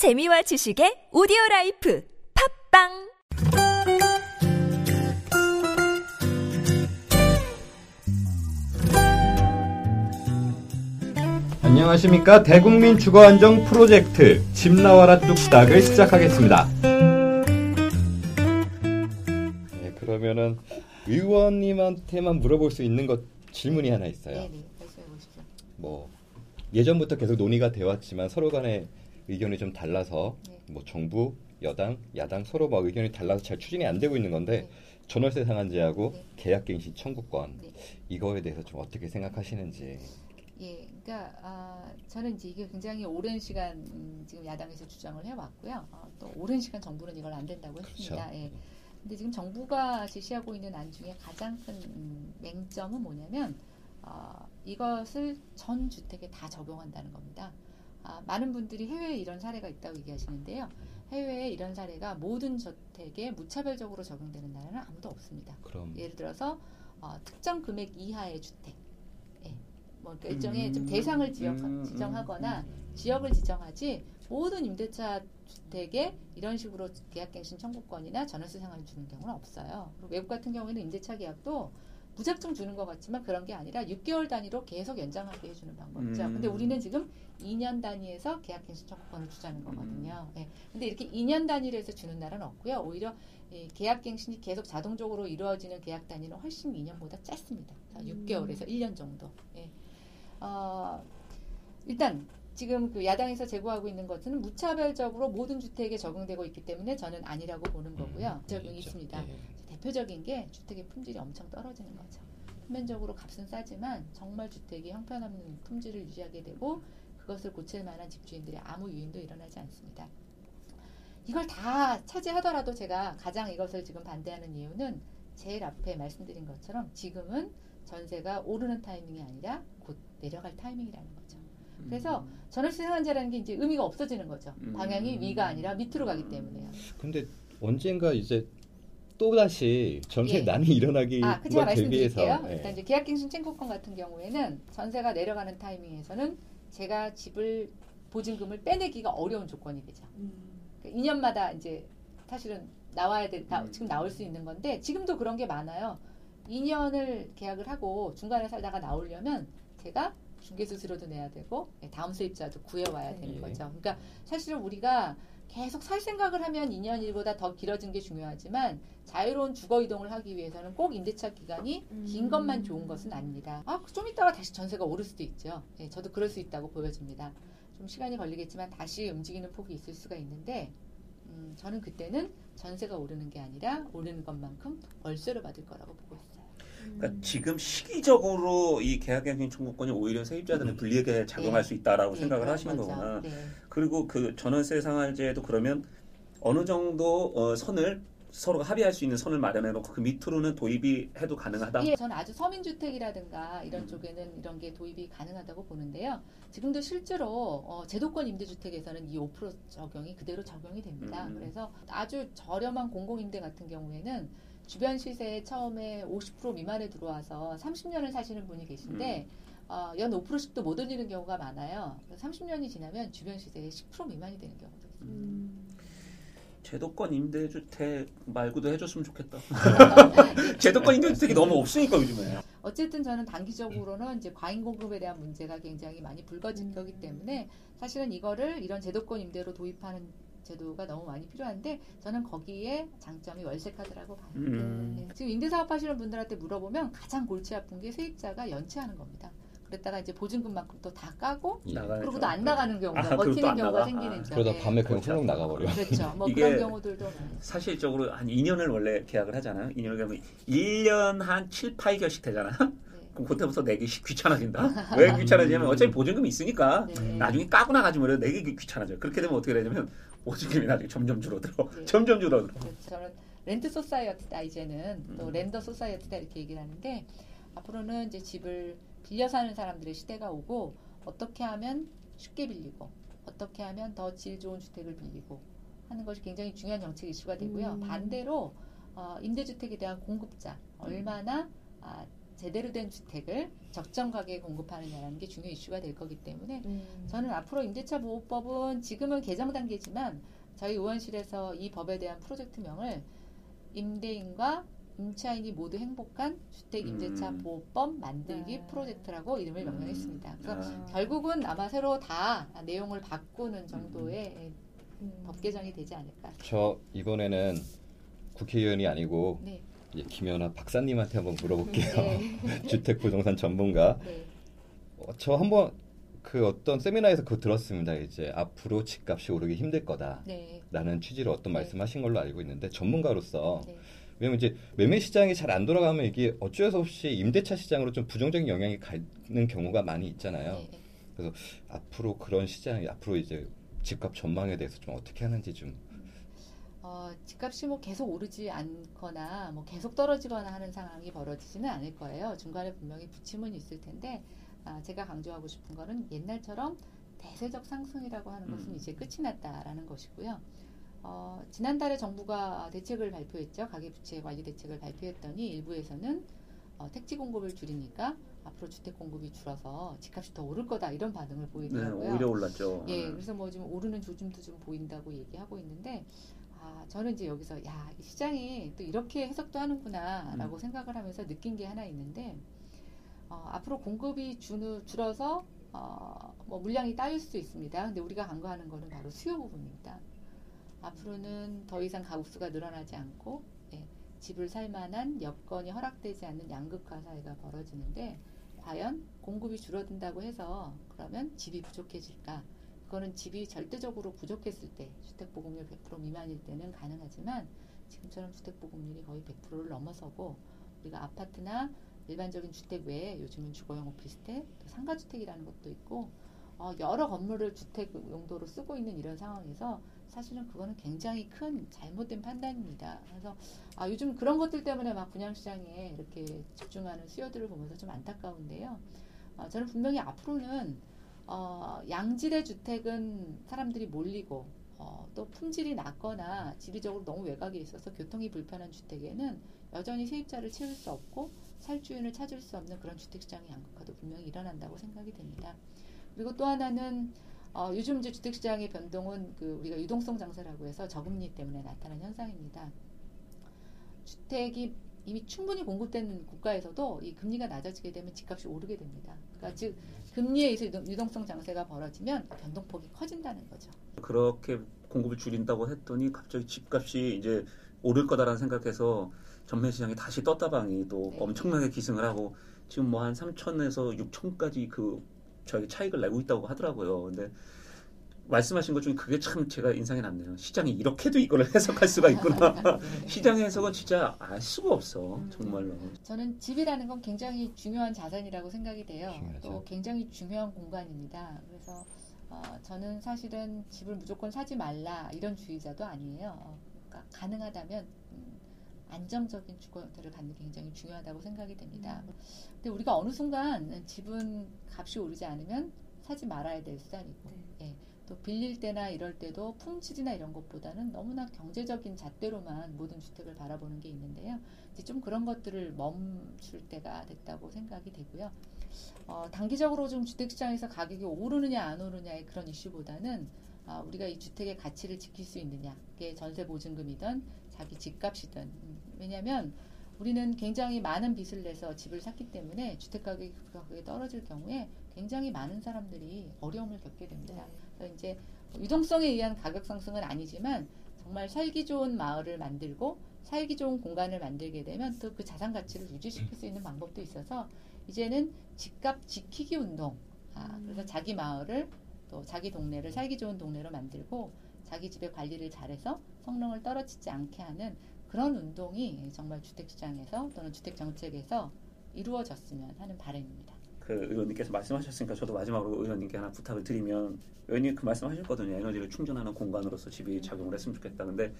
재미와 지식의 오디오 life 팟빵 안녕하십니까 대국민 주거 안정 프로젝트 집 나와라 뚝딱을 시작하겠습니다. 네, 그러면은 의원님한테만 물어볼 수 있는 것 질문이 하나 있어요. 네 네, 말씀해 보십시오. 뭐 예전부터 계속 논의가 되어 왔지만 서로 간의 의견이 좀 달라서 네. 뭐 정부, 여당, 야당 서로 막 의견이 달라서 잘 추진이 안 되고 있는 건데 네. 전월세 상한제하고 네. 계약갱신 청구권 네. 이거에 대해서 좀 어떻게 생각하시는지. 예, 그러니까 아, 저는 이제 이게 굉장히 오랜 시간 음, 지금 야당에서 주장을 해왔고요. 어, 또 오랜 시간 정부는 이걸 안 된다고 했습니다. 그렇죠. 예. 근데 지금 정부가 제시하고 있는 안 중에 가장 큰 음, 맹점은 뭐냐면 어, 이것을 전 주택에 다 적용한다는 겁니다. 아, 많은 분들이 해외에 이런 사례가 있다고 얘기하시는데요. 해외에 이런 사례가 모든 주택에 무차별적으로 적용되는 나라는 아무도 없습니다. 그럼 예를 들어서 어, 특정 금액 이하의 주택, 예. 뭐 그러니까 일종의 좀 음, 대상을 지역, 음, 지정하거나 음, 지역을 지정하지 모든 임대차 주택에 이런 식으로 계약갱신 청구권이나 전월세 상한을 주는 경우는 없어요. 외국 같은 경우에는 임대차 계약도 무작정 주는 것 같지만 그런 게 아니라 6개월 단위로 계속 연장하게 해주는 방법이죠. 음. 근데 우리는 지금 2년 단위에서 계약 갱신 청구권을 주자는 거거든요. 예. 근데 이렇게 2년 단위로 해서 주는 날은 없고요. 오히려 이 계약 갱신이 계속 자동적으로 이루어지는 계약 단위는 훨씬 2년보다 짧습니다. 6개월에서 1년 정도. 예. 어, 일단 지금 그 야당에서 제고하고 있는 것은 무차별적으로 모든 주택에 적용되고 있기 때문에 저는 아니라고 보는 거고요. 적용이 있죠. 있습니다. 예. 대표적인 게 주택의 품질이 엄청 떨어지는 거죠. 표면적으로 값은 싸지만 정말 주택이 형편없는 품질을 유지하게 되고 그것을 고칠 만한 집주인들의 아무 유인도 일어나지 않습니다. 이걸 다 차지하더라도 제가 가장 이것을 지금 반대하는 이유는 제일 앞에 말씀드린 것처럼 지금은 전세가 오르는 타이밍이 아니라 곧 내려갈 타이밍이라는 거죠. 그래서 전월세 상한제라는 게 이제 의미가 없어지는 거죠. 음. 방향이 위가 아니라 밑으로 가기 때문에요. 근데 언젠가 이제 또 다시 전세 예. 난이 일어나기 아, 그 제가 대비해서. 예. 일단 이제 계약갱신 청구권 같은 경우에는 전세가 내려가는 타이밍에서는 제가 집을 보증금을 빼내기가 어려운 조건이 되죠. 그러니까 2년마다 이제 사실은 나와야 돼, 나, 음. 지금 나올 수 있는 건데 지금도 그런 게 많아요. 2년을 계약을 하고 중간에 살다가 나오려면 제가 중개 수수료도 내야 되고 예, 다음 세입자도 구해와야 되는 예. 거죠. 그러니까 사실은 우리가 계속 살 생각을 하면 2년 일보다 더 길어진 게 중요하지만 자유로운 주거 이동을 하기 위해서는 꼭 임대차 기간이 긴 음. 것만 좋은 것은 아닙니다. 아, 좀 있다가 다시 전세가 오를 수도 있죠. 예, 저도 그럴 수 있다고 보여집니다. 좀 시간이 걸리겠지만 다시 움직이는 폭이 있을 수가 있는데 음, 저는 그때는 전세가 오르는 게 아니라 오르는 것만큼 월세를 받을 거라고 보고 있어요. 그러니까 지금 시기적으로 이 계약갱신 청구권이 오히려 세입자들은 불리하게 작용할 네. 수 있다라고 네, 생각을 하시는 거죠. 거구나. 네. 그리고 그 전월세 상한제도 그러면 어느 정도 어, 선을 서로가 합의할 수 있는 선을 마련해 놓고 그 밑으로는 도입이 해도 가능하다. 예, 저는 아주 서민주택이라든가 이런 음. 쪽에는 이런 게 도입이 가능하다고 보는데요. 지금도 실제로 어, 제도권 임대주택에서는 이 5% 적용이 그대로 적용이 됩니다. 음. 그래서 아주 저렴한 공공임대 같은 경우에는 주변 시세에 처음에 50% 미만에 들어와서 30년을 사시는 분이 계신데 어, 연 5%씩도 못 올리는 경우가 많아요. 30년이 지나면 주변 시세의 10% 미만이 되는 경우도 있습니다. 제도권 임대주택 말고도 해줬으면 좋겠다. 제도권 임대주택이 너무 없으니까 요즘에. 어쨌든 저는 단기적으로는 이제 과잉 공급에 대한 문제가 굉장히 많이 불거진 거기 때문에 사실은 이거를 이런 제도권 임대로 도입하는 제도가 너무 많이 필요한데 저는 거기에 장점이 월세 카드라고 봐요. 음. 네. 지금 임대사업 하시는 분들한테 물어보면 가장 골치 아픈 게 세입자가 연체하는 겁니다. 그랬다가 이제 보증금만큼 또 다 까고 예. 그러고도 안 나가는 경우가 아, 버티는 안 경우가 나가? 생기는 아. 점. 그러다 네. 밤에 그냥 그렇죠. 훌렁 나가버려. 그렇죠. 뭐 이게 그런 경우들도. 사실적으로 한 2년을 원래 계약을 하잖아요. 2년을 그러면 1년 한 7, 8개월씩 되잖아. 네. 그럼 그때부터 내기 귀찮아진다. 왜 귀찮아지냐면 어차피 보증금이 있으니까 네. 나중에 까고 나가지 뭐래 내기 귀찮아져. 그렇게 되면 어떻게 되냐면 보증금이 나중에 점점 줄어들어. 네. 점점 줄어들어. 그래서 저는 렌트 소사이어티다 이제는 또 음. 렌더 소사이어티다 이렇게 얘기를 하는데 앞으로는 이제 집을 빌려 사는 사람들의 시대가 오고 어떻게 하면 쉽게 빌리고 어떻게 하면 더 질 좋은 주택을 빌리고 하는 것이 굉장히 중요한 정책 이슈가 되고요. 음. 반대로 어, 임대주택에 대한 공급자 얼마나 아, 제대로 된 주택을 적정 가격에 공급하느냐라는 게 중요 이슈가 될 거기 때문에 음. 저는 앞으로 임대차 보호법은 지금은 개정 단계지만 저희 의원실에서 이 법에 대한 프로젝트명을 임대인과 임차인이 모두 행복한 주택 임대차 음. 보호법 만들기 네. 프로젝트라고 이름을 명명했습니다. 그래서 아, 결국은 아마 새로 다 내용을 바꾸는 정도의 음. 법 개정이 되지 않을까. 저 이번에는 국회의원이 아니고 네. 예, 김연아 박사님한테 한번 물어볼게요. 네. 주택 부동산 전문가. 네. 어, 저 한번 그 어떤 세미나에서 그거 들었습니다. 이제 앞으로 집값이 오르기 힘들 거다라는 네. 취지로 어떤 네. 말씀하신 걸로 알고 있는데 전문가로서 네. 왜냐면 이제 매매 시장이 잘 안 돌아가면 이게 어쩔 수 없이 임대차 시장으로 좀 부정적인 영향이 가는 경우가 많이 있잖아요. 네. 네. 앞으로 그런 시장이 앞으로 이제 집값 전망에 대해서 좀 어떻게 하는지 좀 어, 집값이 뭐 계속 오르지 않거나 뭐 계속 떨어지거나 하는 상황이 벌어지지는 않을 거예요. 중간에 분명히 부침은 있을 텐데 아, 제가 강조하고 싶은 거는 옛날처럼 대세적 상승이라고 하는 것은 음. 이제 끝이 났다라는 것이고요. 어, 지난달에 정부가 대책을 발표했죠. 가계부채 관리 대책을 발표했더니 일부에서는 어, 택지 공급을 줄이니까 앞으로 주택 공급이 줄어서 집값이 더 오를 거다 이런 반응을 네, 보이더라고요. 오히려 올랐죠. 예, 아. 그래서 뭐좀 오르는 조짐도 좀 보인다고 얘기하고 있는데, 아, 저는 이제 여기서, 야, 이 시장이 또 이렇게 해석도 하는구나, 라고 음. 생각을 하면서 느낀 게 하나 있는데, 어, 앞으로 공급이 주, 줄어서, 어, 뭐 물량이 따일 수도 있습니다. 근데 우리가 간과하는 거는 바로 수요 부분입니다. 앞으로는 더 이상 가구수가 늘어나지 않고, 예, 집을 살 만한 여건이 허락되지 않는 양극화 사회가 벌어지는데, 과연 공급이 줄어든다고 해서 그러면 집이 부족해질까? 그거는 집이 절대적으로 부족했을 때 주택 보급률 100% 미만일 때는 가능하지만 지금처럼 주택 보급률이 거의 100%를 넘어서고 우리가 아파트나 일반적인 주택 외에 요즘은 주거용 오피스텔, 또 상가주택이라는 것도 있고 어, 여러 건물을 주택 용도로 쓰고 있는 이런 상황에서 사실은 그거는 굉장히 큰 잘못된 판단입니다. 그래서 아, 요즘 그런 것들 때문에 막 분양시장에 이렇게 집중하는 수요들을 보면서 좀 안타까운데요. 어, 저는 분명히 앞으로는 어, 양질의 주택은 사람들이 몰리고 어, 또 품질이 낮거나 지리적으로 너무 외곽에 있어서 교통이 불편한 주택에는 여전히 세입자를 채울 수 없고 살 주인을 찾을 수 없는 그런 주택시장의 양극화도 분명히 일어난다고 생각이 됩니다. 그리고 또 하나는 어, 요즘 이제 주택시장의 변동은 그 우리가 유동성 장세라고 해서 저금리 때문에 나타난 현상입니다. 주택이 이미 충분히 공급된 국가에서도 이 금리가 낮아지게 되면 집값이 오르게 됩니다. 그러니까 즉 금리에 의해서 유동- 유동성 장세가 벌어지면 변동폭이 커진다는 거죠. 그렇게 공급을 줄인다고 했더니 갑자기 집값이 이제 오를 거다라는 생각해서 전매 시장이 다시 떴다방이 또 네. 엄청나게 기승을 하고 지금 뭐 한 3천에서 6천까지 그 저희 차익을 내고 있다고 하더라고요. 근데 말씀하신 것 중에 그게 참 제가 인상이 남네요. 시장이 이렇게도 이걸 해석할 수가 있구나. 시장의 해석은 진짜 알 수가 없어. 음. 정말로. 저는 집이라는 건 굉장히 중요한 자산이라고 생각이 돼요. 중요하죠. 또 굉장히 중요한 공간입니다. 그래서 어, 저는 사실은 집을 무조건 사지 말라 이런 주의자도 아니에요. 어, 그러니까 가능하다면 음, 안정적인 주거 형태를 갖는 게 굉장히 중요하다고 생각이 됩니다. 근데 우리가 어느 순간 집은 값이 오르지 않으면 사지 말아야 될 수단이고, 예, 또 빌릴 때나 이럴 때도 품질이나 이런 것보다는 너무나 경제적인 잣대로만 모든 주택을 바라보는 게 있는데요. 이제 좀 그런 것들을 멈출 때가 됐다고 생각이 되고요. 어, 단기적으로 좀 주택시장에서 가격이 오르느냐 안 오르냐의 그런 이슈보다는 아, 우리가 이 주택의 가치를 지킬 수 있느냐, 그게 전세 보증금이든 자기 집값이든 음, 왜냐하면 우리는 굉장히 많은 빚을 내서 집을 샀기 때문에 주택 가격이 떨어질 경우에 굉장히 많은 사람들이 어려움을 겪게 됩니다. 이제 유동성에 의한 가격 상승은 아니지만 정말 살기 좋은 마을을 만들고 살기 좋은 공간을 만들게 되면 또 그 자산 가치를 유지시킬 수 있는 방법도 있어서 이제는 집값 지키기 운동. 아, 그래서 자기 마을을 또 자기 동네를 살기 좋은 동네로 만들고 자기 집의 관리를 잘해서 성능을 떨어지지 않게 하는 그런 운동이 정말 주택시장에서 또는 주택 정책에서 이루어졌으면 하는 바람입니다. 그 의원님께서 말씀하셨으니까 저도 마지막으로 의원님께 하나 부탁을 드리면 의원님 그 말씀하셨거든요. 에너지를 충전하는 공간으로서 집이 작용을 했으면 좋겠다. 근데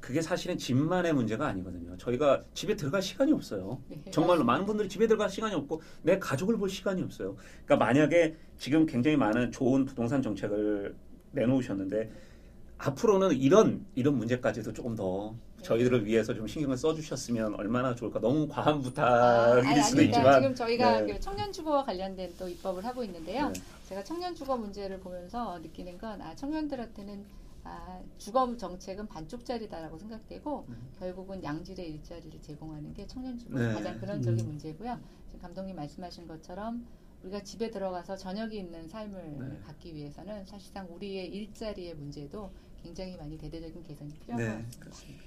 그게 사실은 집만의 문제가 아니거든요. 저희가 집에 들어갈 시간이 없어요. 네. 정말로 많은 분들이 집에 들어갈 시간이 없고 내 가족을 볼 시간이 없어요. 그러니까 만약에 지금 굉장히 많은 좋은 부동산 정책을 내놓으셨는데 앞으로는 이런 이런 문제까지도 조금 더 네. 저희들을 위해서 좀 신경을 써주셨으면 얼마나 좋을까. 너무 과한 아, 부탁일 아니, 수도 아닙니다. 있지만 지금 저희가 네. 그 청년 주거와 관련된 또 입법을 하고 있는데요. 네. 제가 청년 주거 문제를 보면서 느끼는 건 아, 청년들한테는 아, 주거 정책은 반쪽짜리다라고 생각되고 음. 결국은 양질의 일자리를 제공하는 게 청년 주거 네. 가장 근원적인 음. 문제고요. 지금 감독님 말씀하신 것처럼 우리가 집에 들어가서 저녁이 있는 삶을 네. 갖기 위해서는 사실상 우리의 일자리의 문제도 굉장히 많이 대대적인 개선이 필요한 것 네, 같습니다. 그렇습니다.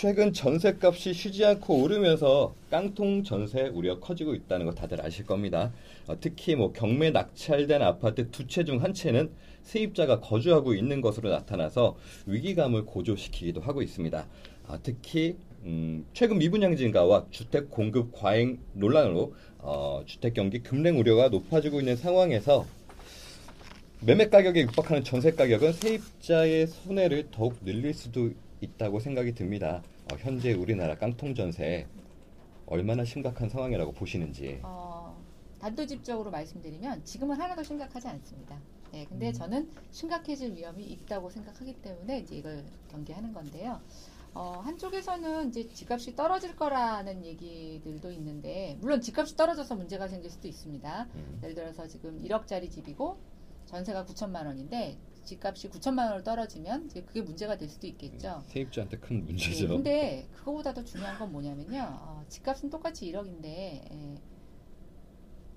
최근 전세값이 쉬지 않고 오르면서 깡통 전세 우려 커지고 있다는 거 다들 아실 겁니다. 어, 특히 뭐 경매 낙찰된 아파트 두 채 중 한 채는 세입자가 거주하고 있는 것으로 나타나서 위기감을 고조시키기도 하고 있습니다. 아, 특히 음, 최근 미분양 증가와 주택 공급 과잉 논란으로 어, 주택 경기 급냉 우려가 높아지고 있는 상황에서 매매 가격에 육박하는 전세 가격은 세입자의 손해를 더욱 늘릴 수도 있다고 생각이 듭니다. 어, 현재 우리나라 깡통 전세 얼마나 심각한 상황이라고 보시는지. 어, 단도직입적으로 말씀드리면 지금은 하나도 심각하지 않습니다. 네, 근데 음. 저는 심각해질 위험이 있다고 생각하기 때문에 이제 이걸 경계하는 건데요. 어, 한쪽에서는 이제 집값이 떨어질 거라는 얘기들도 있는데, 물론 집값이 떨어져서 문제가 생길 수도 있습니다. 음, 예를 들어서 지금 1억짜리 집이고 전세가 9천만 원인데 집값이 9천만 원으로 떨어지면 이제 그게 문제가 될 수도 있겠죠. 세입자한테 큰 네, 문제죠. 근데 그거보다 더 중요한 건 뭐냐면요. 어, 집값은 똑같이 1억인데 예,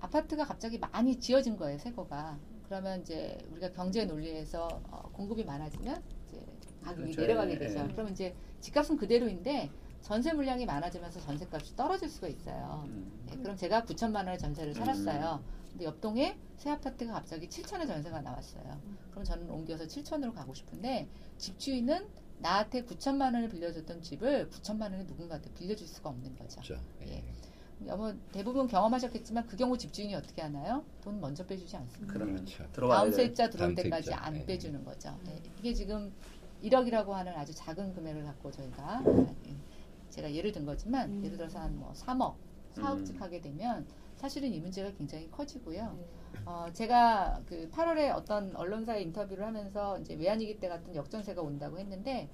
아파트가 갑자기 많이 지어진 거예요, 새 거가. 그러면 이제 우리가 경제 논리에서 어, 공급이 많아지면 이제 가격이 그렇죠. 내려가게 예, 되죠. 예. 그러면 이제 집값은 그대로인데 전세 물량이 많아지면서 전세값이 떨어질 수가 있어요. 음. 네, 그럼 제가 9천만 원의 전세를 살았어요. 근데 옆동에 새 아파트가 갑자기 7천의 전세가 나왔어요. 그럼 저는 옮겨서 7천으로 가고 싶은데 집주인은 나한테 9천만 원을 빌려줬던 집을 9천만 원을 누군가한테 빌려줄 수가 없는 거죠. 그렇죠. 예. 아마 대부분 경험하셨겠지만 그 경우 집주인이 어떻게 하나요? 돈 먼저 빼주지 않습니다. 그러면 그렇죠. 들어와야 다음 돼. 세입자 들어올 때까지 세입자. 안 네. 빼주는 거죠. 네, 이게 지금 1억이라고 하는 아주 작은 금액을 갖고 저희가 예, 제가 예를 든 거지만 음. 예를 들어서 한 뭐 3억, 4억씩 음. 하게 되면 사실은 이 문제가 굉장히 커지고요. 네. 어, 제가 그 8월에 어떤 언론사에 인터뷰를 하면서 이제 외환위기 때 같은 역전세가 온다고 했는데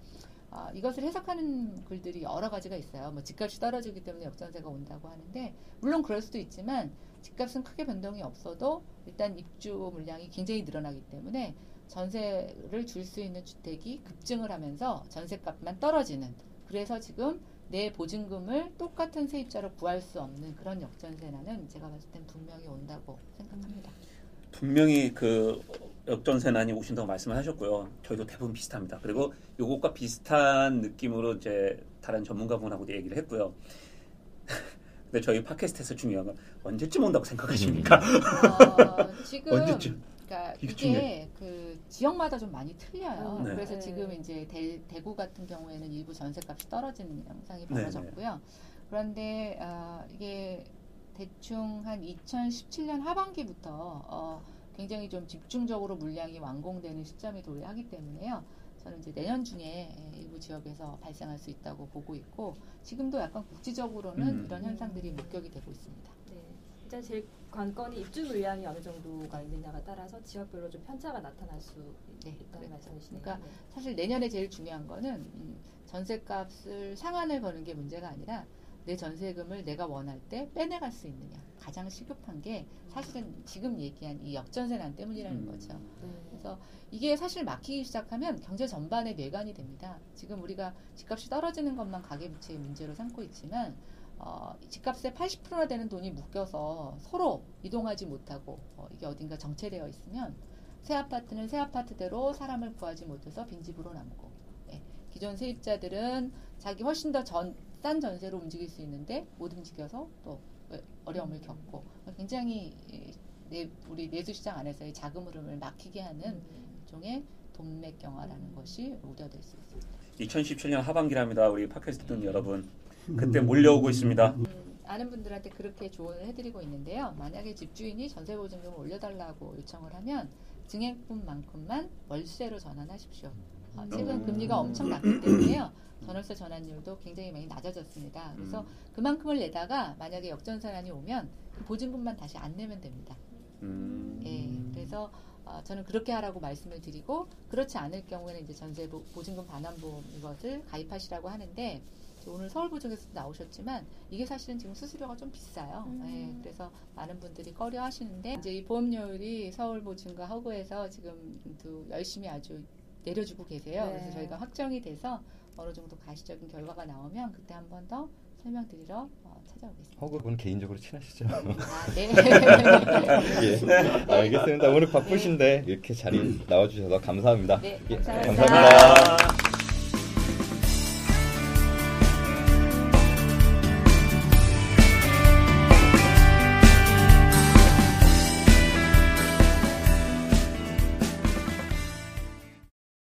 아, 이것을 해석하는 글들이 여러 가지가 있어요. 뭐 집값이 떨어지기 때문에 역전세가 온다고 하는데 물론 그럴 수도 있지만 집값은 크게 변동이 없어도 일단 입주 물량이 굉장히 늘어나기 때문에 전세를 줄 수 있는 주택이 급증을 하면서 전세값만 떨어지는 그래서 지금 내 보증금을 똑같은 세입자로 구할 수 없는 그런 역전세난은 제가 봤을 땐 분명히 온다고 생각합니다. 분명히 그 역전세난이 오신다고 말씀을 하셨고요. 저희도 대부분 비슷합니다. 그리고 요것과 비슷한 느낌으로 이제 다른 전문가분하고도 얘기를 했고요. 근데 저희 팟캐스트에서 중요한 건 언제쯤 온다고 생각하십니까? 어, 지금 언제쯤? 그러니까 이게. 그 지역마다 좀 많이 틀려요. 네. 그래서 네. 지금 이제 대, 대구 같은 경우에는 일부 전세값이 떨어지는 현상이 네, 벌어졌고요. 그런데 어, 이게 대충 한 2017년 하반기부터 어, 굉장히 좀 집중적으로 물량이 완공되는 시점이 도래하기 때문에요. 저는 이제 내년 중에 일부 지역에서 발생할 수 있다고 보고 있고 지금도 약간 국지적으로는 음. 이런 현상들이 목격이 되고 있습니다. 네. 일단 제일 관건이 입주 물량이 어느 정도가 있느냐가 따라서 지역별로 좀 편차가 나타날 수 네, 있다는 그래. 말씀이시네요. 그러니까 사실 내년에 제일 중요한 거는 음, 전세값을 상한을 거는 게 문제가 아니라 내 전세금을 내가 원할 때 빼내갈 수 있느냐 가장 시급한 게 사실은 지금 얘기한 이 역전세난 때문이라는 음. 거죠. 네. 그래서 이게 사실 막히기 시작하면 경제 전반에 뇌관이 됩니다. 지금 우리가 집값이 떨어지는 것만 가계부채의 문제로 삼고 있지만 어, 집값의 80%나 되는 돈이 묶여서 서로 이동하지 못하고 어, 이게 어딘가 정체되어 있으면 새 아파트는 새 아파트대로 사람을 구하지 못해서 빈집으로 남고 예, 기존 세입자들은 자기 훨씬 더싼 전세로 움직일 수 있는데 못 움직여서 또 어려움을 겪고 굉장히 이, 내, 우리 내수시장 안에서의 자금 흐름을 막히게 하는 일종의 돈맥경화라는 것이 우려될 수 있습니다. 2017년 하반기랍니다. 우리 팟캐스트 듣는 여러분. 그때 몰려오고 있습니다. 음, 아는 분들한테 그렇게 조언을 해드리고 있는데요. 만약에 집주인이 전세 보증금을 올려달라고 요청을 하면 증액분만큼만 월세로 전환하십시오. 어, 최근 음. 금리가 엄청 낮기 때문에요. 전월세 전환율도 굉장히 많이 낮아졌습니다. 그래서 음. 그만큼을 내다가 만약에 역전세난이 오면 그 보증금만 다시 안 내면 됩니다. 음. 예, 그래서 어, 저는 그렇게 하라고 말씀을 드리고 그렇지 않을 경우에는 이제 전세 보- 보증금 반환보험 이것을 가입하시라고 하는데 오늘 서울보증에서 나오셨지만 이게 사실은 지금 수수료가 좀 비싸요. 음. 예, 그래서 많은 분들이 꺼려 하시는데 이제 이 보험료율이 서울보증과 허브에서 지금 또 열심히 아주 내려주고 계세요. 네. 그래서 저희가 확정이 돼서 어느 정도 가시적인 결과가 나오면 그때 한 번 더 설명드리러 어, 찾아오겠습니다. 허그분 개인적으로 친하시죠? 아, 네. 예, 알겠습니다. 오늘 바쁘신데 이렇게 자리 나와주셔서 감사합니다. 네, 예, 감사합니다. 감사합니다.